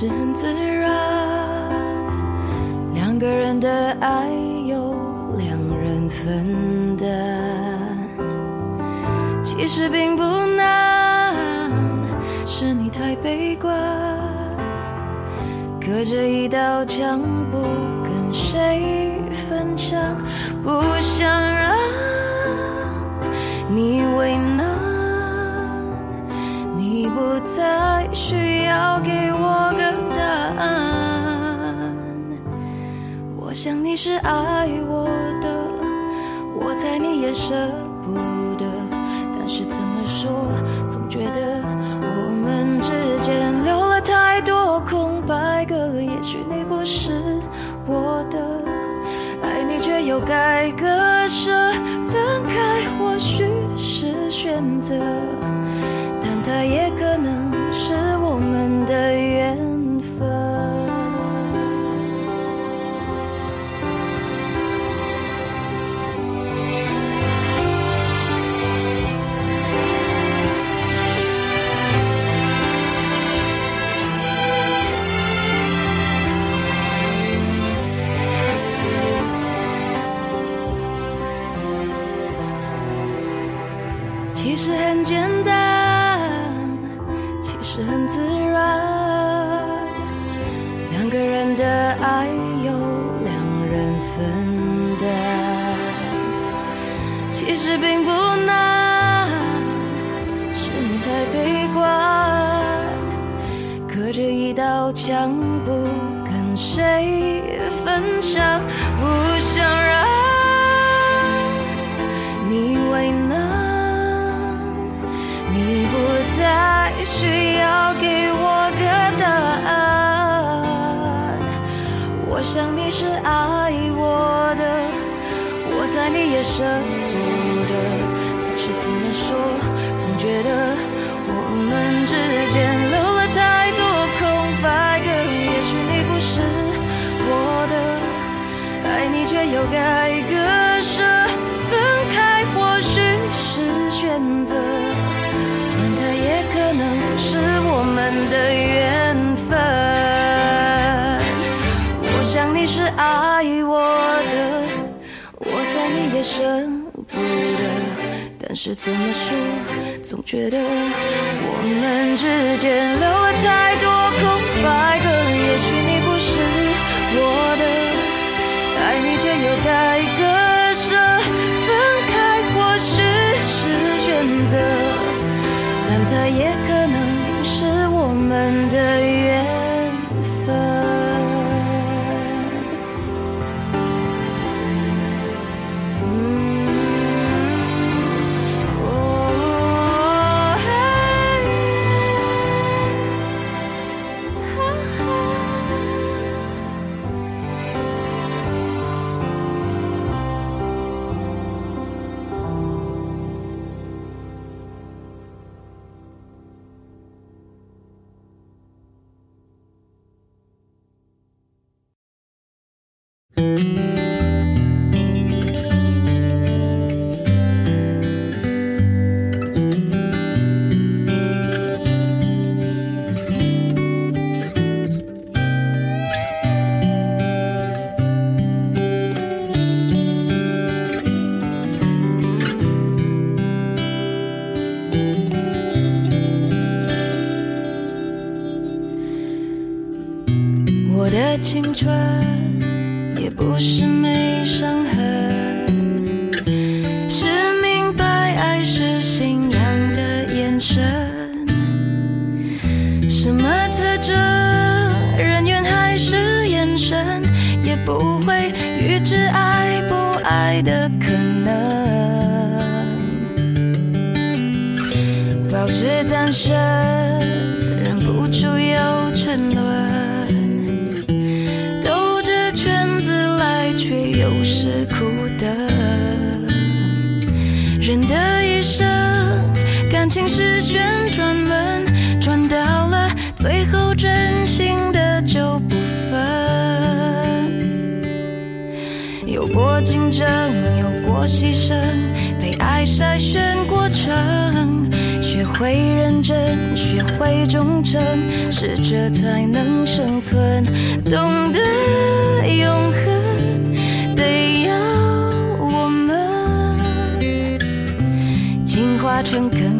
是很自然。该割舍，分开或许是选择。再需要给我个答案，我想你是爱我的，我猜你也舍不得，但是怎么说，总觉得我们之间留了太多空白格，也许你不是我的，爱你却又该割舍不得。但是怎么说，总觉得我们之间留了太多空白格。也许你不是我的，爱你却又该割情是旋转门，转到了最后，真心的就不分。有过竞争，有过牺牲，被爱筛选过程，学会认真，学会忠诚，适者才能生存。懂得永恒，得要我们进化成更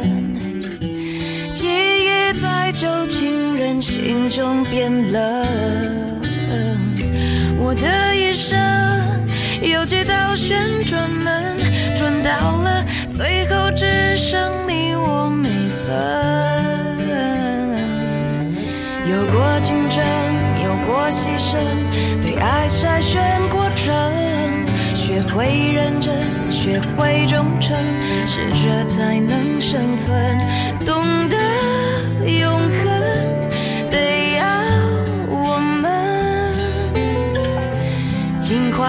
旧情人心中变冷，我的一生有几道旋转门，转到了最后只剩你我没分。有过竞争，有过牺牲，被爱筛选过程，学会认真，学会忠诚，适者才能生存。懂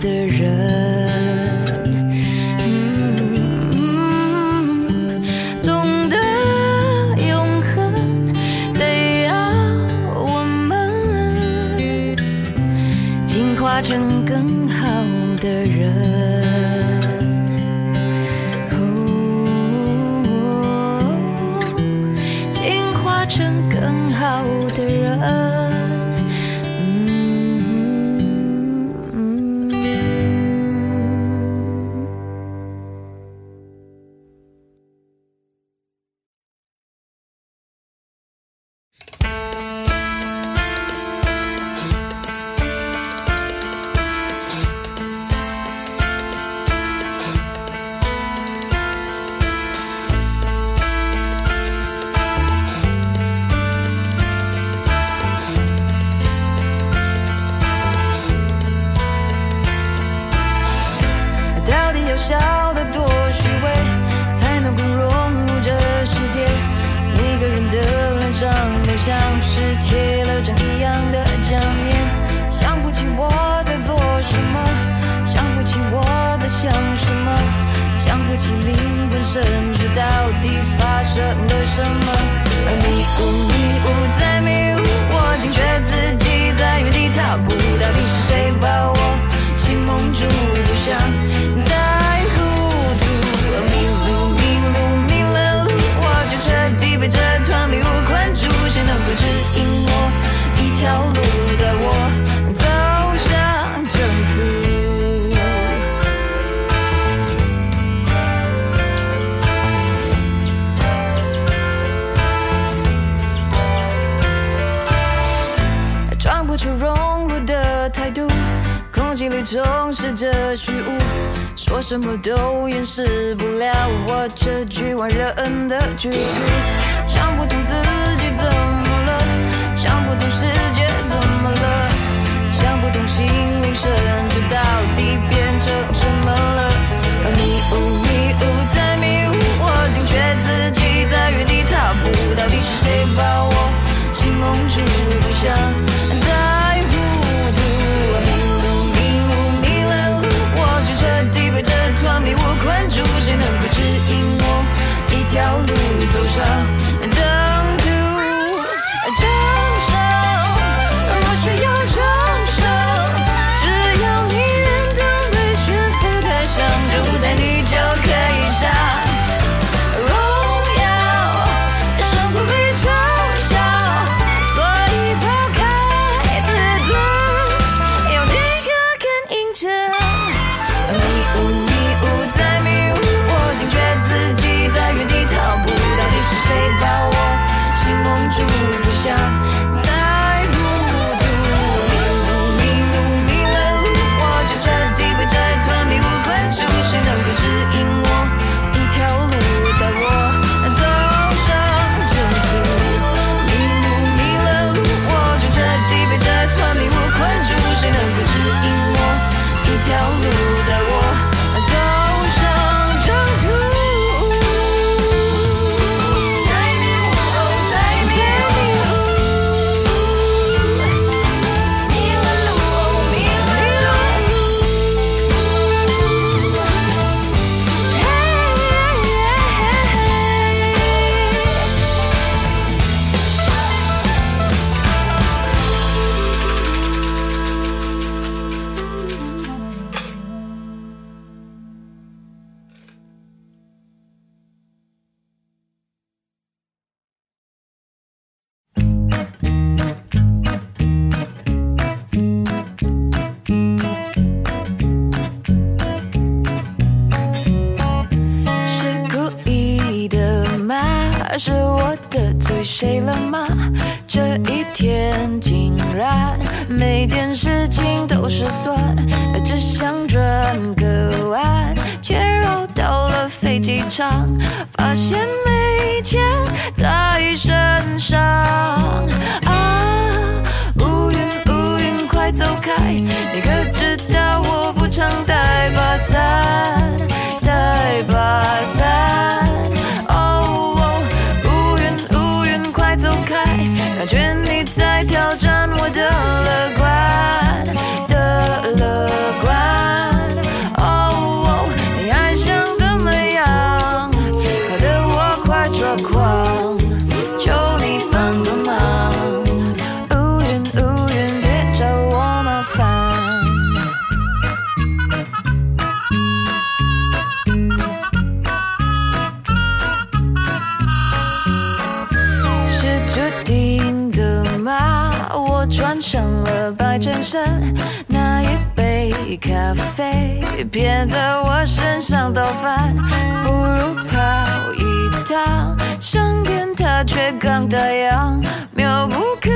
的人。嗯，懂得永恒，得要我们进化成更好的人。起灵魂深处到底发生了什么。而迷雾迷雾在迷雾，我惊觉自己在原地踏步，到底是谁把我心蒙住？不想再糊涂，迷路迷路迷了路，我就彻底被这团迷雾困住。谁能够指引我一条路，带我走出融入的态度，空气里充斥着虚无，说什么都掩饰不了我这局外人的局促。想不通自己怎么了，想不通世界怎么了，想不通心灵深处到底变成什么了。要你走上睡了吗？这一天竟然每件事情都失算，只想转个弯，却绕到了飞机场，发现没钱在身上。啊。乌云乌云快走开，你可。感觉别在我身上倒翻，不如跑一趟商店。它却刚打烊，妙不可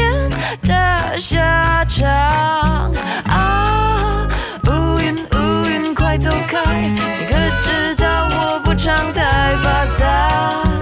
言的下场。乌云，乌云，快走开，你可知道我不常带把伞。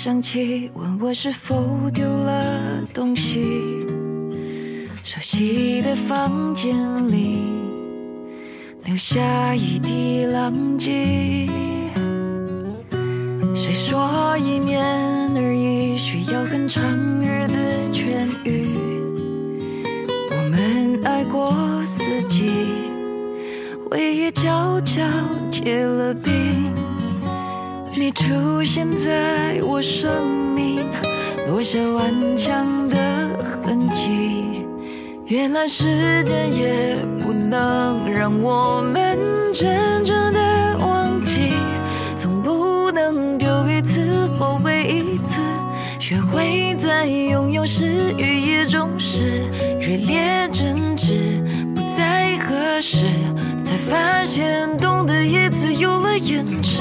想起问我是否丢了东西，熟悉的房间里留下一地狼藉。谁说一年而已需要很长日子痊愈？我们爱过四季，回忆悄悄结了冰。你出现在我生命，留下顽强的痕迹。原来时间也不能让我们真正的忘记，总不能丢彼此，后为一次学会在拥有时，与也终时，热烈争执，不再合适，才发现懂得一次有了延迟。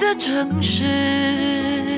的城市。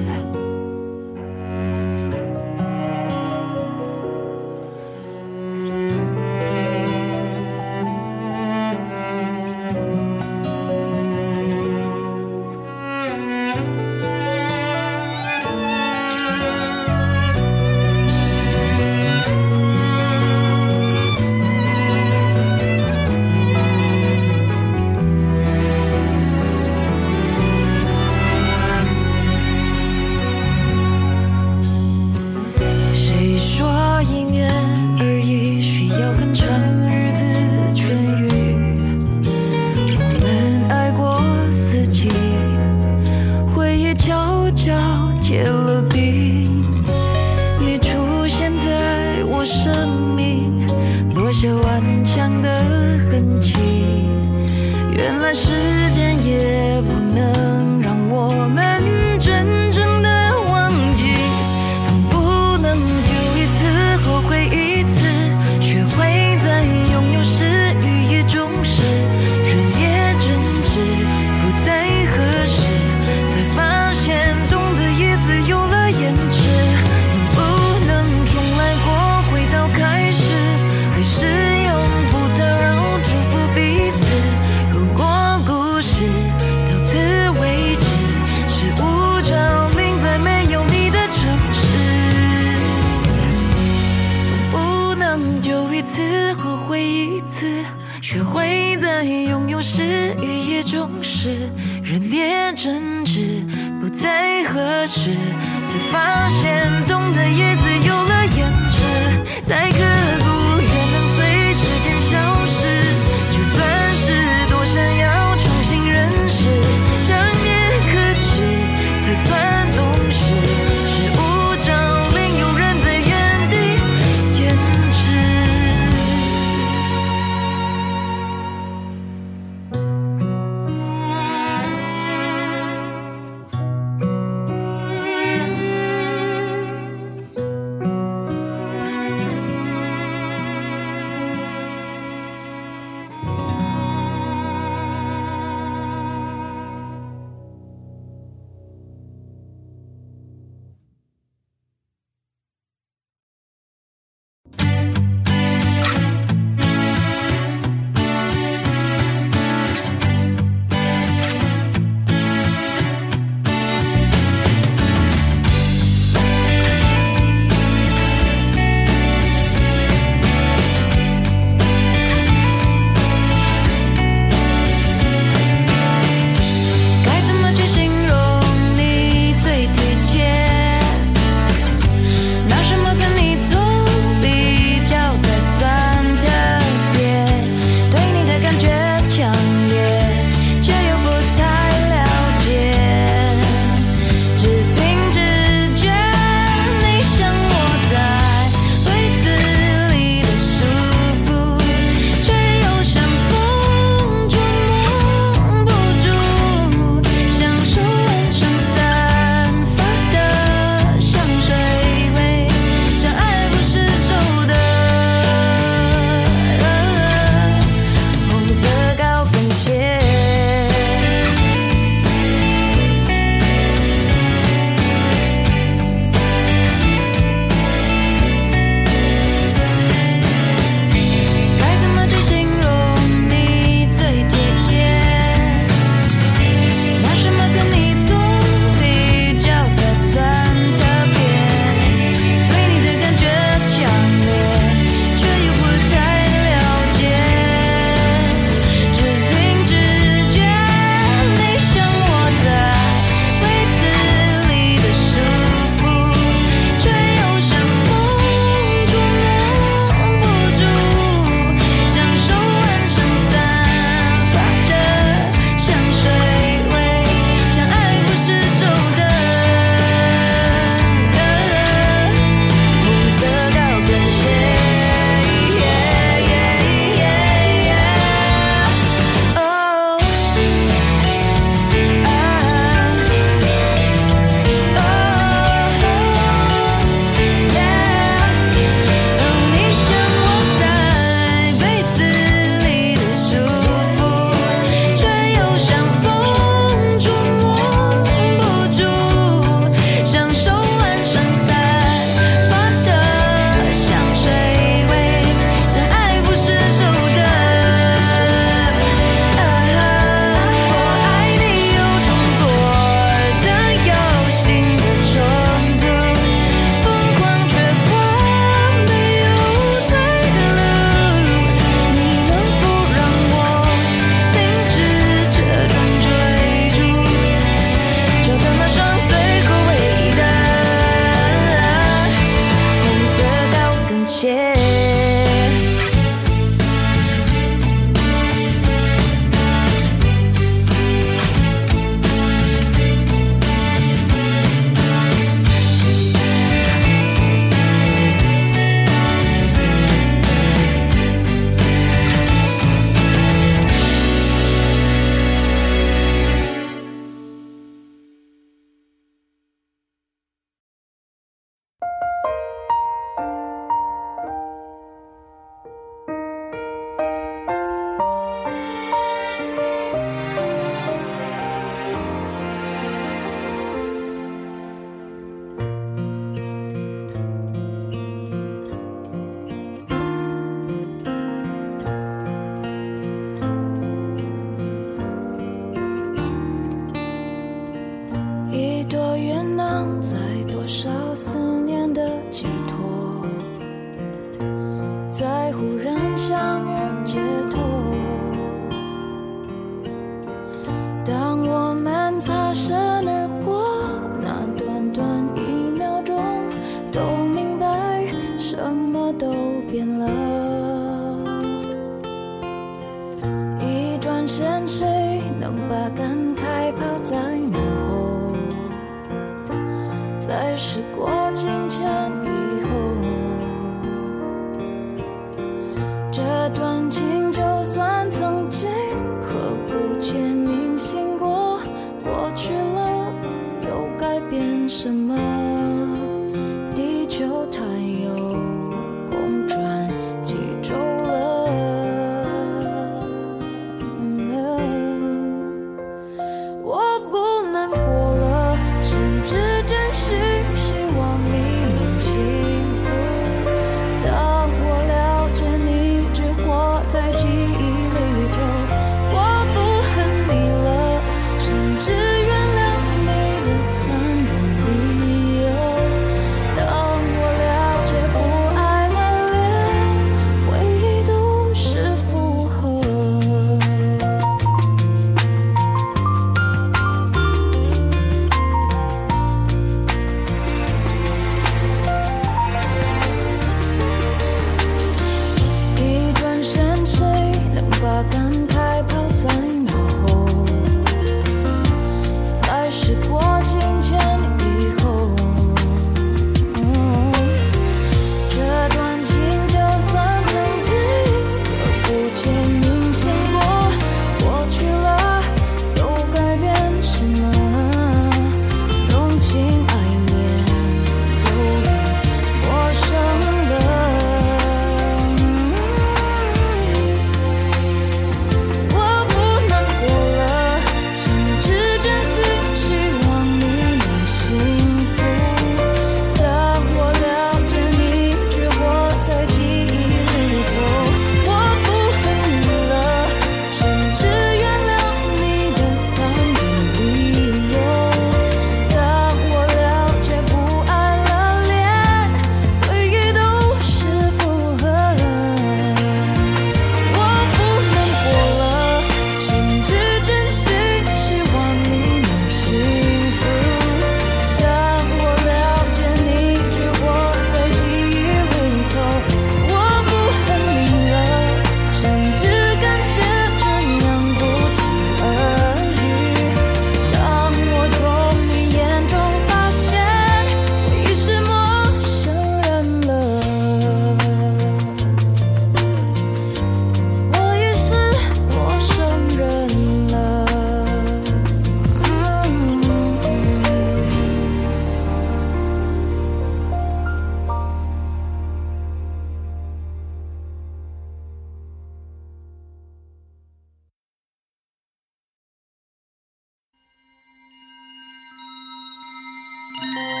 Thank.